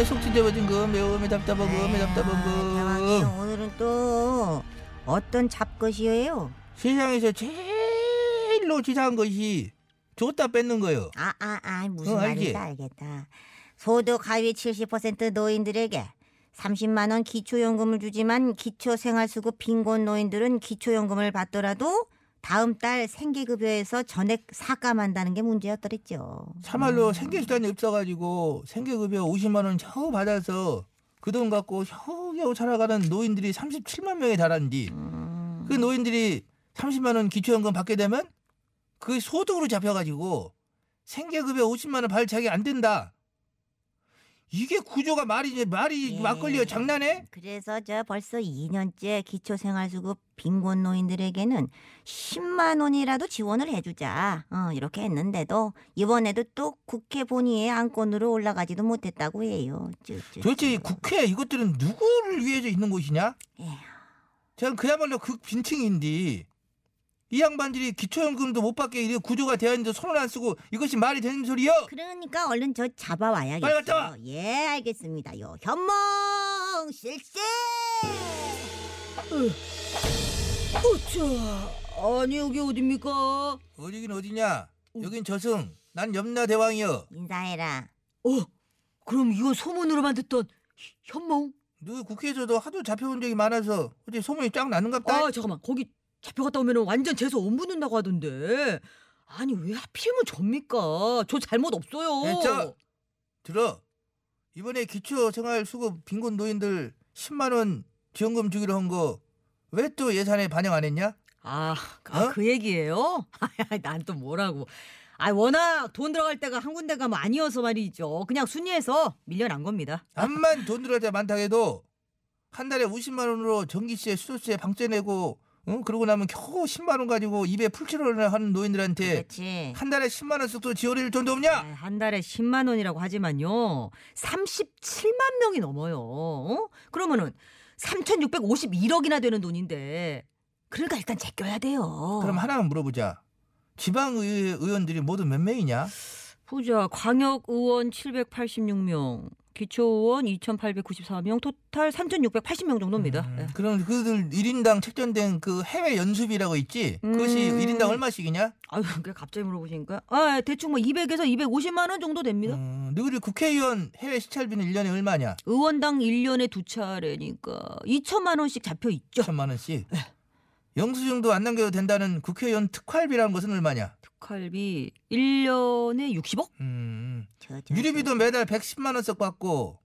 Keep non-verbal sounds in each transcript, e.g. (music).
으, 속지 잡아진 거 매우매 거매 답답한 대왕님 거 오늘은 또 어떤 잡것이에요? 세상에서 제일로 치사한 것이 줬다 뺏는 거요 아, 아, 아, 무슨 어, 알지? 말인지 알겠다. 소득 하위 70% 노인들에게 30만 원 기초연금을 주지만 기초생활수급 빈곤 노인들은 기초연금을 받더라도 다음 달 생계급여에서 전액 삭감한다는 게 문제였더랬죠. 참말로 생계수단이 없어가지고 생계급여 50만 원 겨우 받아서 그 돈 갖고 겨우겨우 살아가는 노인들이 37만 명에 달하는지 음, 그 노인들이 30만 원 기초연금 받게 되면 그 소득으로 잡혀가지고 생계급여 50만 원 자격이 안 된다. 이게 구조가 말이 말이 예. 막걸리가 장난해? 그래서 저 벌써 2년째 기초생활수급 빈곤 노인들에게는 10만 원이라도 지원을 해주자 어, 이렇게 했는데도 이번에도 또 국회 본회의에 안건으로 올라가지도 못했다고 해요. 쯔쯔쯔. 도대체 이 국회 이것들은 누구를 위해서 있는 곳이냐? 에휴. 저는 그야말로 극빈층인데 이 양반들이 기초연금도 못 받게 이렇게 구조가 되어 있는데 손을 안 쓰고 이것이 말이 되는 소리요? 그러니까 얼른 저 잡아와야겠어요. 빨리 갔다 와. 예, 알겠습니다요. 현몽 실세. 어쩌 아니 여기 어딥니까? 어디긴 어디냐? 여긴 저승, 난 염라 대왕이여. 인사해라. 어 그럼 이건 소문으로만 듣던 현몽? 너 국회에서도 하도 잡혀본 적이 많아서 어제 소문이 쫙 나는갑다. 아 잠깐만 거기 잡혀갔다 오면 완전 재수 못 묻는다고 하던데 아니 왜 하필이면 접니까? 저 잘못 없어요. 네, 저- 들어. 이번에 기초생활수급 빈곤 노인들 10만 원 지원금 주기로 한 거 왜 또 예산에 반영 안 했냐? 아, 아, 어? 그 얘기예요? (laughs) 난 또 뭐라고? 아 워낙 돈 들어갈 때가 한 군데가 뭐 아니어서 말이죠. 그냥 순위에서 밀려난 겁니다. 암만 (laughs) 돈 들어갈 때 많다 해도 한 달에 50만 원으로 전기세, 수도세 방세 내고 어? 그러고 나면 겨우 10만 원 가지고 입에 풀칠을 하는 노인들한테 그렇지. 한 달에 10만 원씩도 지원해줄 돈도 없냐? 아, 한 달에 10만 원이라고 하지만요. 37만 명이 넘어요. 어? 그러면은 3,651억이나 되는 돈인데. 그러니까 일단 제껴야 돼요. 그럼 하나만 물어보자. 지방의회 의원들이 모두 몇 명이냐? 보자. 광역 의원 786명, 기초 의원 2,894명, 토탈 3,680명 정도입니다. 음, 예. 그럼 그들 1인당 책정된 그 해외 연수비라고 있지? 그것이 음. 1인당 얼마씩이냐? 아유, 그 갑자기 물어보시니까. 아, 대충 뭐 200에서 250만 원 정도 됩니다. 음, 너희들 국회의원 해외 시찰비는 1년에 얼마냐? 의원당 1년에 두 차례니까 2천만 원씩 잡혀 있죠. 천만 원씩. 영수증도 안 남겨도 된다는 국회의원 특활비라는 것은 얼마냐? 특활비 1년에 60억? 음, 저, 저, 유류비도 매달 110만 원씩 받고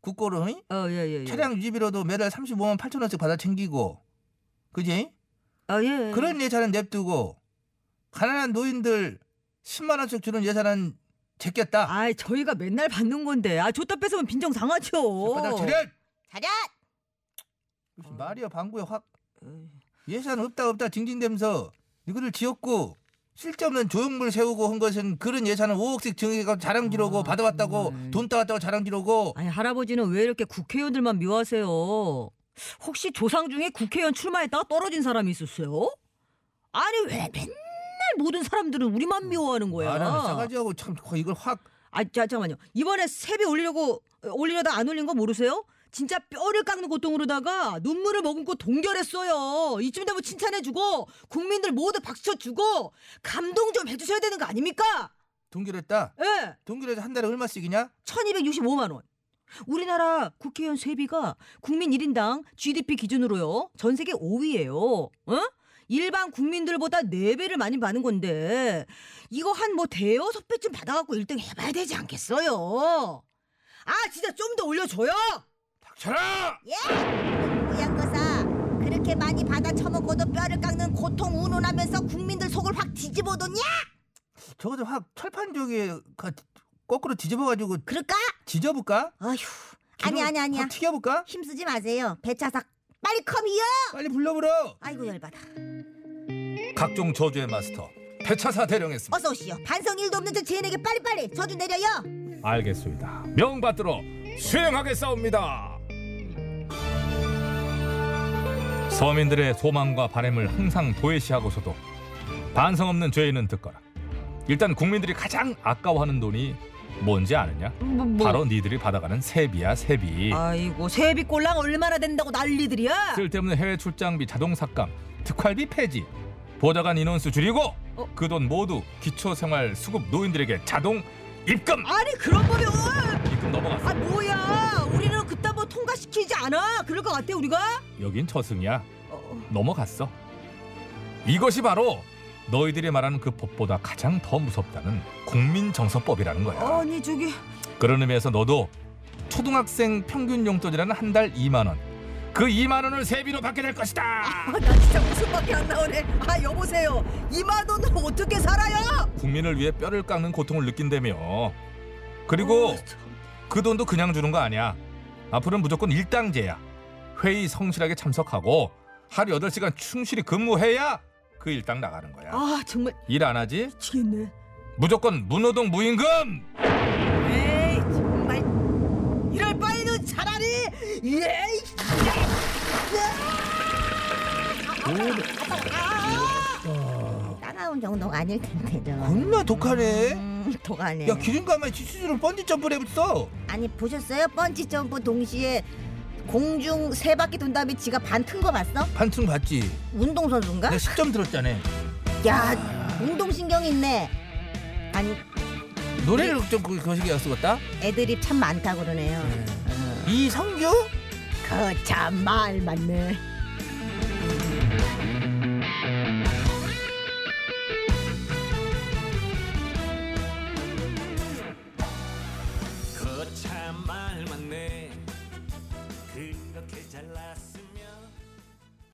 국고로 응? 어, 예, 예, 예. 차량 유지비로도 매달 35만 8천 원씩 받아 챙기고 그지? 아, 예. 그런 예산은 냅두고 가난한 노인들 10만 원씩 주는 예산은 제꼈다. 아, 저희가 맨날 받는 건데. 아, 줬다 뺏으면 빈정 상하죠. 바닥 차렷! 차렷. 무슨 말이야 방구에 확. 예산 없다 없다 징징대면서 이거를 지었고 쓸데없는 조형물 세우고 한 것은 그런 예산을 5억씩 정해가 자랑지르고 아, 받아왔다고 정말. 돈 따왔다고 자랑지르고 아니, 할아버지는 왜 이렇게 국회의원들만 미워하세요? 혹시 조상 중에 국회의원 출마했다가 떨어진 사람이 있었어요? 아니, 왜 맨날 모든 사람들은 우리만 미워하는 거야? 말하는 싸가지하고 참 이걸 확 아, 자, 잠깐만요. 이번에 세배 올리려고 어, 올리려다 안 올린 거 모르세요? 진짜 뼈를 깎는 고통으로다가 눈물을 머금고 동결했어요. 이쯤 되면 칭찬해주고 국민들 모두 박수 쳐주고 감동 좀 해주셔야 되는 거 아닙니까? 동결했다. 예, 동결해서 한 달에 얼마씩이냐? 1265만 원. 우리나라 국회의원 세비가 국민 1인당 GDP 기준으로요. 전 세계 5위예요. 어? 일반 국민들보다 4배를 많이 받는 건데 이거 한 뭐 대여섯 배쯤 받아갖고 1등 해봐야 되지 않겠어요? 아 진짜 좀 더 올려줘요. 닥쳐라! 예. 고향거사 그렇게 많이 받아 처먹고도 뼈를 깎는 고통 운운하면서 국민들 속을 확 뒤집어뒀냐? 저거 좀확 철판 저기 가- 거꾸로 뒤집어가지고 그럴까? 지져볼까? 어휴 아니 기름 아니 아니야 확 튀겨볼까? 힘쓰지 마세요 배차삭 빨리 컴이요 빨리 불러보러. 아이고 열받아 각종 저주의 마스터 배차사 대령했습니다. 어서 오시오 반성 일도 없는 저 죄인에게 빨리빨리 저주 내려요 알겠습니다. 명받들어 수행하겠사옵니다. 서민들의 소망과 바램을 항상 도외시하고서도 반성 없는 죄인은 듣거라. 일단 국민들이 가장 아까워하는 돈이 뭔지 아느냐? 뭐, 뭐. 바로 니들이 받아가는 세비야 세비. 아이고 세비 꼴랑 얼마나 된다고 난리들이야. 쓸데없는 해외 출장비, 자동 삭감, 특활비 폐지, 보좌관 인원수 줄이고 어? 그돈 모두 기초생활 수급 노인들에게 자동 입금. 아니 그런 거면 입금 넘어갔어. 아 뭐야 우리는 그딴 뭐 통과시키지 않아 그럴 것 같아 우리가 여긴 저승이야. 어, 넘어갔어. 이것이 바로 너희들이 말하는 그 법보다 가장 더 무섭다는 국민정서법이라는 거야. 아니 저기 그런 의미에서 너도 초등학생 평균 용돈이라는 한 달 2만 원. 그 2만 원을 세비로 받게 될 것이다. 아, 나 진짜 웃음밖에 안 나오네 아 여보세요 2만 원으로 어떻게 살아요 국민을 위해 뼈를 깎는 고통을 느낀다며. 그리고 어, 참. 그 돈도 그냥 주는 거 아니야. 앞으로는 무조건 일당제야. 회의 성실하게 참석하고 하루 8시간 충실히 근무해야 그 일당 나가는 거야. 아 정말 일 안 하지? 미치겠네 무조건 무노동 무임금! 에이 정말 이럴 바에는 차라리 에이 따가운 정도가 아닐 텐데 좀 얼마 독하네. 음, 독하네 야 기름감에 지수주를 번지 점프를 해봤어. 아니 보셨어요? 번지 점프 동시에 공중 세 바퀴 돈 다음에 지가 반튼 거 봤어? 반층 봤지. 운동선수인가? 내가 10점 들었잖아. 야 운동신경 있네 아니 노래를 좀 그- 거시기가 쓰겠다. 애드립 참 많다 그러네요 어. 이성규? 그 참 말 맞네